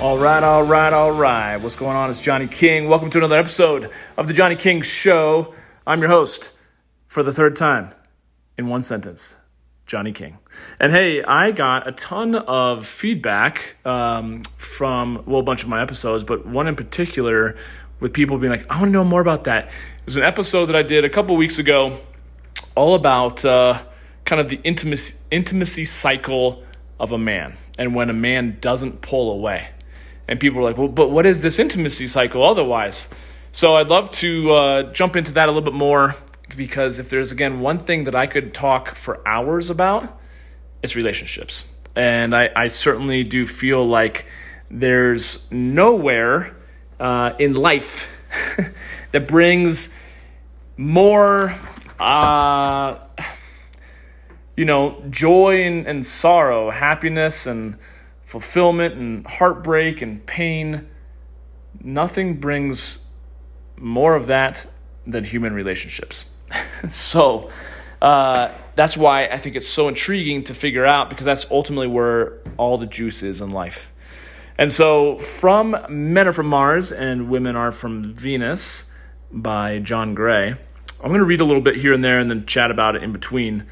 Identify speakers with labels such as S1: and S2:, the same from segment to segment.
S1: All right, all right, all right. What's going on? It's Johnny King. Welcome to another episode of The Johnny King Show. I'm your host for the third time in one sentence Johnny King. And hey, I got a ton of feedback um, from, well, a bunch of my episodes, but one in particular with people being like, I want to know more about that. It was an episode that I did a couple weeks ago all about uh, kind of the intimacy, intimacy cycle of a man and when a man doesn't pull away and people were like, well, but what is this intimacy cycle otherwise? So I'd love to uh, jump into that a little bit more because if there's, again, one thing that I could talk for hours about, it's relationships. And I, I certainly do feel like there's nowhere uh, in life that brings more, uh, you know, joy and, and sorrow, happiness and fulfillment and heartbreak and pain. Nothing brings more of that than human relationships. so uh, that's why I think it's so intriguing to figure out because that's ultimately where all the juice is in life. And so, from Men Are From Mars and Women Are From Venus by John Gray, I'm going to read a little bit here and there and then chat about it in between.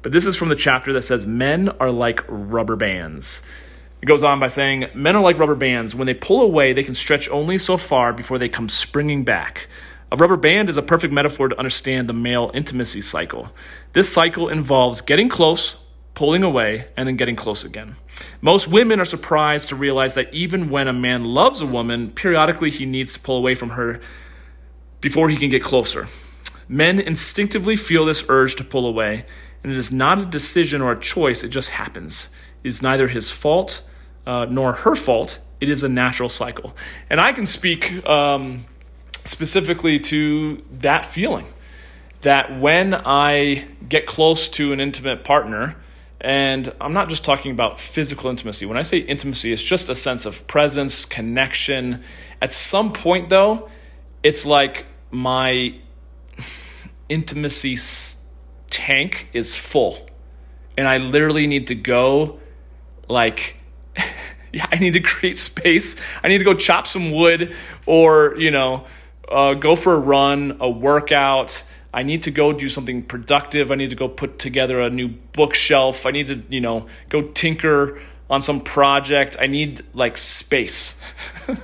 S1: But this is from the chapter that says Men are like rubber bands. It goes on by saying, Men are like rubber bands. When they pull away, they can stretch only so far before they come springing back. A rubber band is a perfect metaphor to understand the male intimacy cycle. This cycle involves getting close, pulling away, and then getting close again. Most women are surprised to realize that even when a man loves a woman, periodically he needs to pull away from her before he can get closer. Men instinctively feel this urge to pull away, and it is not a decision or a choice, it just happens. Is neither his fault uh, nor her fault. It is a natural cycle. And I can speak um, specifically to that feeling that when I get close to an intimate partner, and I'm not just talking about physical intimacy. When I say intimacy, it's just a sense of presence, connection. At some point, though, it's like my intimacy tank is full. And I literally need to go like yeah, I need to create space. I need to go chop some wood or, you know, uh, go for a run, a workout. I need to go do something productive. I need to go put together a new bookshelf. I need to, you know, go tinker on some project. I need like space.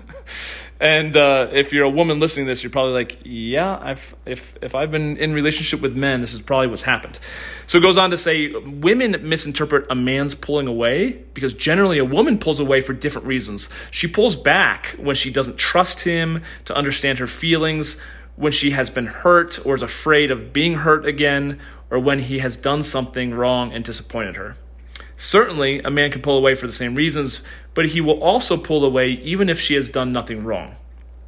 S1: And uh, if you're a woman listening to this, you're probably like, yeah, I've, if, if I've been in relationship with men, this is probably what's happened. So it goes on to say women misinterpret a man's pulling away because generally a woman pulls away for different reasons. She pulls back when she doesn't trust him to understand her feelings, when she has been hurt or is afraid of being hurt again, or when he has done something wrong and disappointed her. Certainly, a man can pull away for the same reasons, but he will also pull away even if she has done nothing wrong.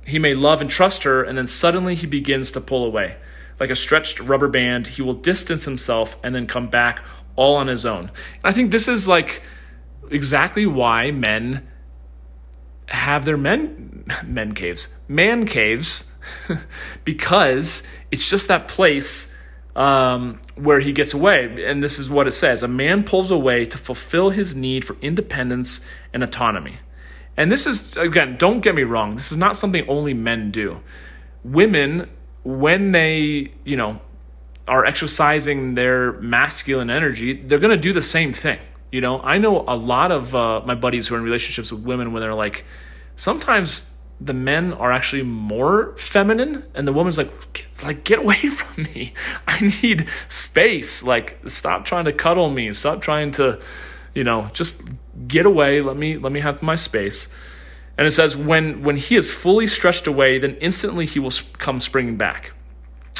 S1: He may love and trust her, and then suddenly he begins to pull away. Like a stretched rubber band, he will distance himself and then come back all on his own. I think this is like exactly why men have their men men caves, man caves, because it's just that place um, where he gets away. And this is what it says A man pulls away to fulfill his need for independence and autonomy. And this is, again, don't get me wrong, this is not something only men do. Women, when they, you know, are exercising their masculine energy, they're going to do the same thing. You know, I know a lot of uh, my buddies who are in relationships with women when they're like, sometimes the men are actually more feminine and the woman's like like get away from me. I need space. Like stop trying to cuddle me. Stop trying to you know just get away. Let me let me have my space. And it says when when he is fully stretched away then instantly he will come springing back.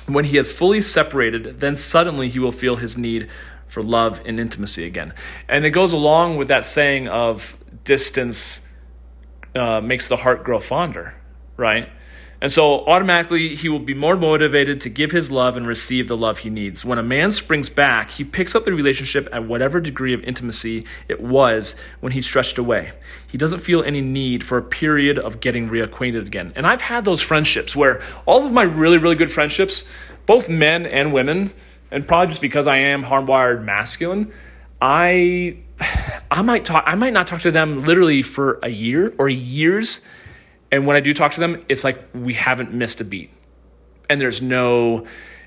S1: When he has fully separated then suddenly he will feel his need for love and intimacy again. And it goes along with that saying of distance uh, makes the heart grow fonder, right? And so automatically he will be more motivated to give his love and receive the love he needs. When a man springs back, he picks up the relationship at whatever degree of intimacy it was when he stretched away. He doesn't feel any need for a period of getting reacquainted again. And I've had those friendships where all of my really, really good friendships, both men and women, and probably just because I am hardwired masculine, I I might talk I might not talk to them literally for a year or years and when I do talk to them, it's like we haven't missed a beat. And there's no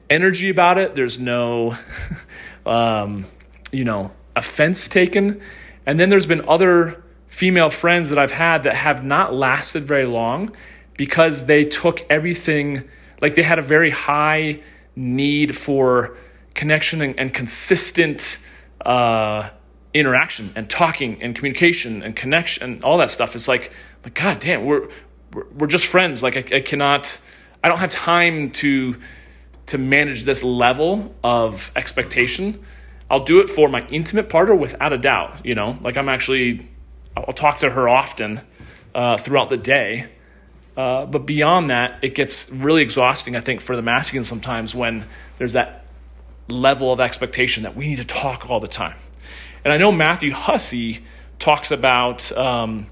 S1: energy about it. There's no, um, you know, offense taken. And then there's been other female friends that I've had that have not lasted very long because they took everything, like they had a very high need for connection and, and consistent uh, interaction and talking and communication and connection and all that stuff. It's like, like God damn, we're we're, we're just friends. Like I, I cannot, I don't have time to to manage this level of expectation. I'll do it for my intimate partner without a doubt. You know, like I'm actually, I'll talk to her often uh, throughout the day. Uh, but beyond that, it gets really exhausting, I think, for the masculine sometimes when there's that level of expectation that we need to talk all the time. And I know Matthew Hussey talks about um,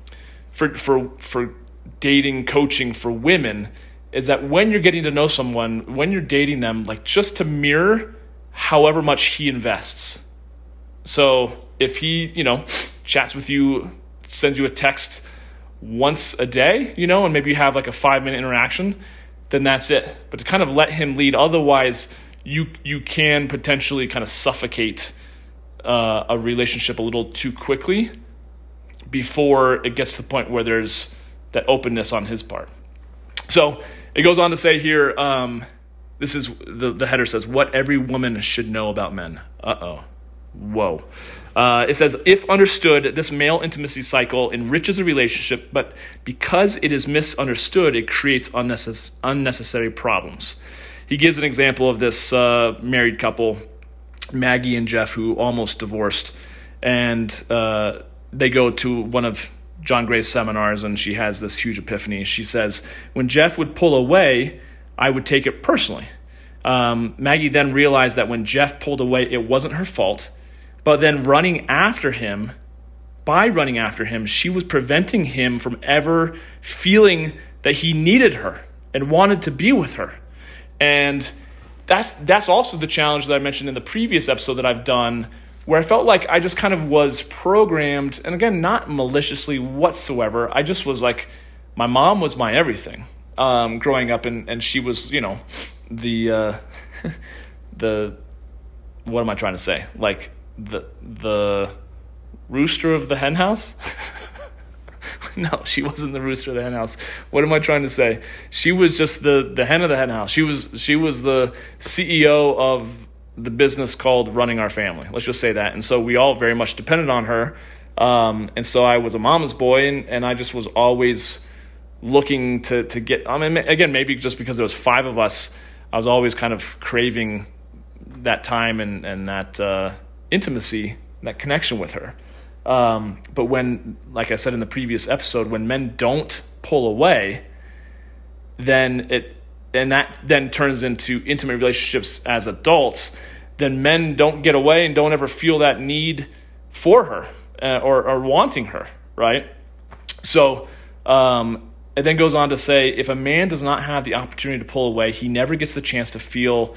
S1: for for for dating coaching for women is that when you're getting to know someone, when you're dating them, like just to mirror however much he invests. So if he, you know, chats with you, sends you a text once a day, you know, and maybe you have like a five minute interaction, then that's it. But to kind of let him lead, otherwise you you can potentially kind of suffocate uh, a relationship a little too quickly before it gets to the point where there's that openness on his part. So it goes on to say here, um, this is the, the header says, what every woman should know about men. Uh oh. Whoa. Uh, it says, if understood, this male intimacy cycle enriches a relationship, but because it is misunderstood, it creates unnecess- unnecessary problems. He gives an example of this uh, married couple, Maggie and Jeff, who almost divorced, and uh, they go to one of John Gray's seminars, and she has this huge epiphany. She says, When Jeff would pull away, I would take it personally. Um, Maggie then realized that when Jeff pulled away, it wasn't her fault, but then running after him, by running after him, she was preventing him from ever feeling that he needed her and wanted to be with her. And that's that's also the challenge that I mentioned in the previous episode that I've done where I felt like I just kind of was programmed, and again, not maliciously whatsoever. I just was like, my mom was my everything um, growing up, and, and she was, you know, the uh, the what am I trying to say? Like the the rooster of the henhouse. no, she wasn't the rooster of the henhouse. What am I trying to say? She was just the the hen of the hen house. She was she was the CEO of the business called running our family. Let's just say that. And so we all very much depended on her. Um, and so I was a mama's boy, and, and I just was always looking to to get. I mean, again, maybe just because there was five of us, I was always kind of craving that time and and that uh, intimacy, that connection with her. Um, but when, like I said in the previous episode, when men don't pull away, then it and that then turns into intimate relationships as adults, then men don't get away and don't ever feel that need for her uh, or, or wanting her, right? So um, it then goes on to say if a man does not have the opportunity to pull away, he never gets the chance to feel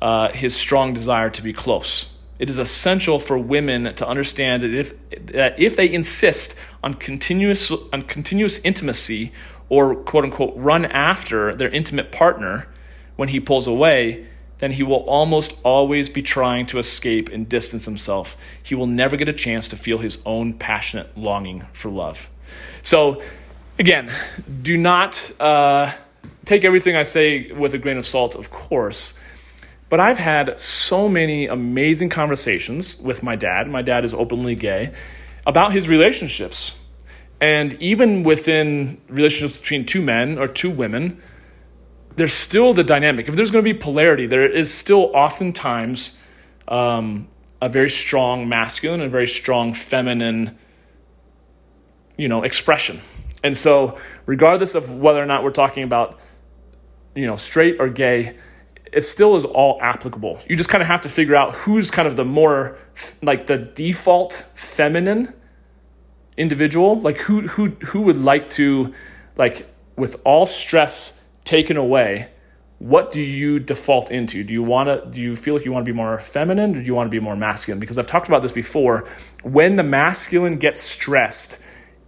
S1: uh, his strong desire to be close. It is essential for women to understand that if, that if they insist on continuous, on continuous intimacy or quote unquote run after their intimate partner when he pulls away, then he will almost always be trying to escape and distance himself. He will never get a chance to feel his own passionate longing for love. So, again, do not uh, take everything I say with a grain of salt, of course. But I've had so many amazing conversations with my dad. My dad is openly gay about his relationships and even within relationships between two men or two women, there's still the dynamic. If there's going to be polarity, there is still oftentimes um, a very strong masculine and a very strong feminine, you know, expression. And so, regardless of whether or not we're talking about, you know, straight or gay, it still is all applicable. You just kind of have to figure out who's kind of the more like the default feminine individual, like who who who would like to like with all stress taken away, what do you default into? Do you want to do you feel like you want to be more feminine or do you want to be more masculine? Because I've talked about this before. When the masculine gets stressed,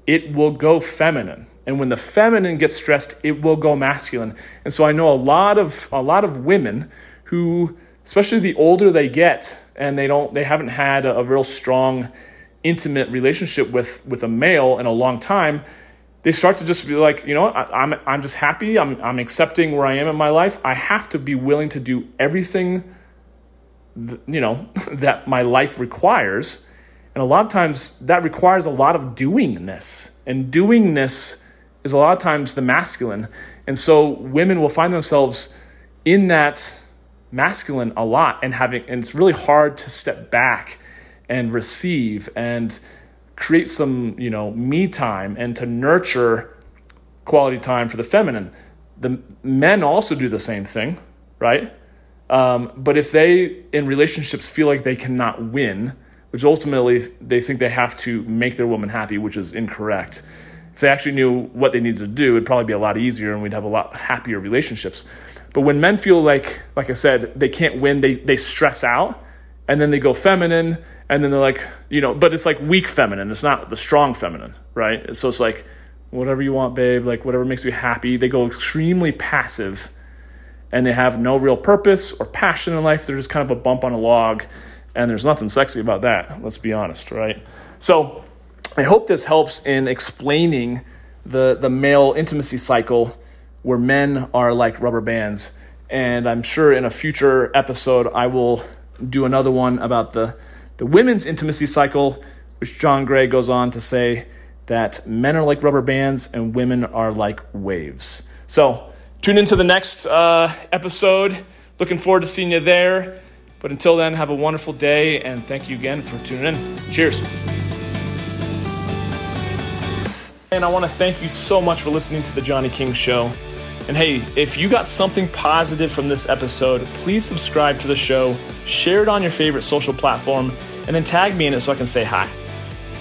S1: it will go feminine. And when the feminine gets stressed, it will go masculine. And so I know a lot of a lot of women who especially the older they get and they don't they haven't had a, a real strong intimate relationship with with a male in a long time, they start to just be like, you know, I, am I'm, I'm just happy. I'm I'm accepting where I am in my life. I have to be willing to do everything, th- you know, that my life requires, and a lot of times that requires a lot of doingness, and doingness is a lot of times the masculine, and so women will find themselves in that masculine a lot, and having, and it's really hard to step back and receive and create some, you know, me time and to nurture quality time for the feminine. The men also do the same thing, right? Um, but if they in relationships feel like they cannot win, which ultimately they think they have to make their woman happy, which is incorrect. If they actually knew what they needed to do, it'd probably be a lot easier and we'd have a lot happier relationships. But when men feel like, like I said, they can't win, they, they stress out and then they go feminine and then they're like you know but it's like weak feminine it's not the strong feminine right so it's like whatever you want babe like whatever makes you happy they go extremely passive and they have no real purpose or passion in life they're just kind of a bump on a log and there's nothing sexy about that let's be honest right so i hope this helps in explaining the the male intimacy cycle where men are like rubber bands and i'm sure in a future episode i will do another one about the, the women's intimacy cycle, which John Gray goes on to say that men are like rubber bands and women are like waves. So tune into the next uh, episode. Looking forward to seeing you there. But until then, have a wonderful day and thank you again for tuning in. Cheers. And I want to thank you so much for listening to The Johnny King Show. And hey, if you got something positive from this episode, please subscribe to the show, share it on your favorite social platform, and then tag me in it so I can say hi.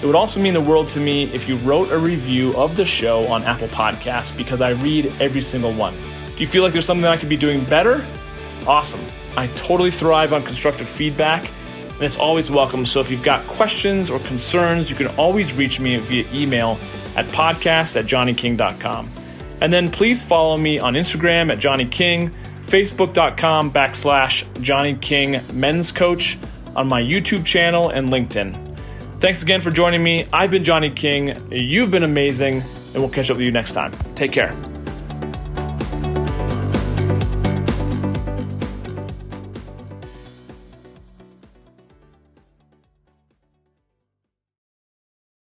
S1: It would also mean the world to me if you wrote a review of the show on Apple Podcasts because I read every single one. Do you feel like there's something I could be doing better? Awesome. I totally thrive on constructive feedback, and it's always welcome. So if you've got questions or concerns, you can always reach me via email at podcast at johnnyking.com. And then please follow me on Instagram at Johnny King, Facebook.com backslash Johnny King Men's Coach, on my YouTube channel and LinkedIn. Thanks again for joining me. I've been Johnny King. You've been amazing, and we'll catch up with you next time. Take care.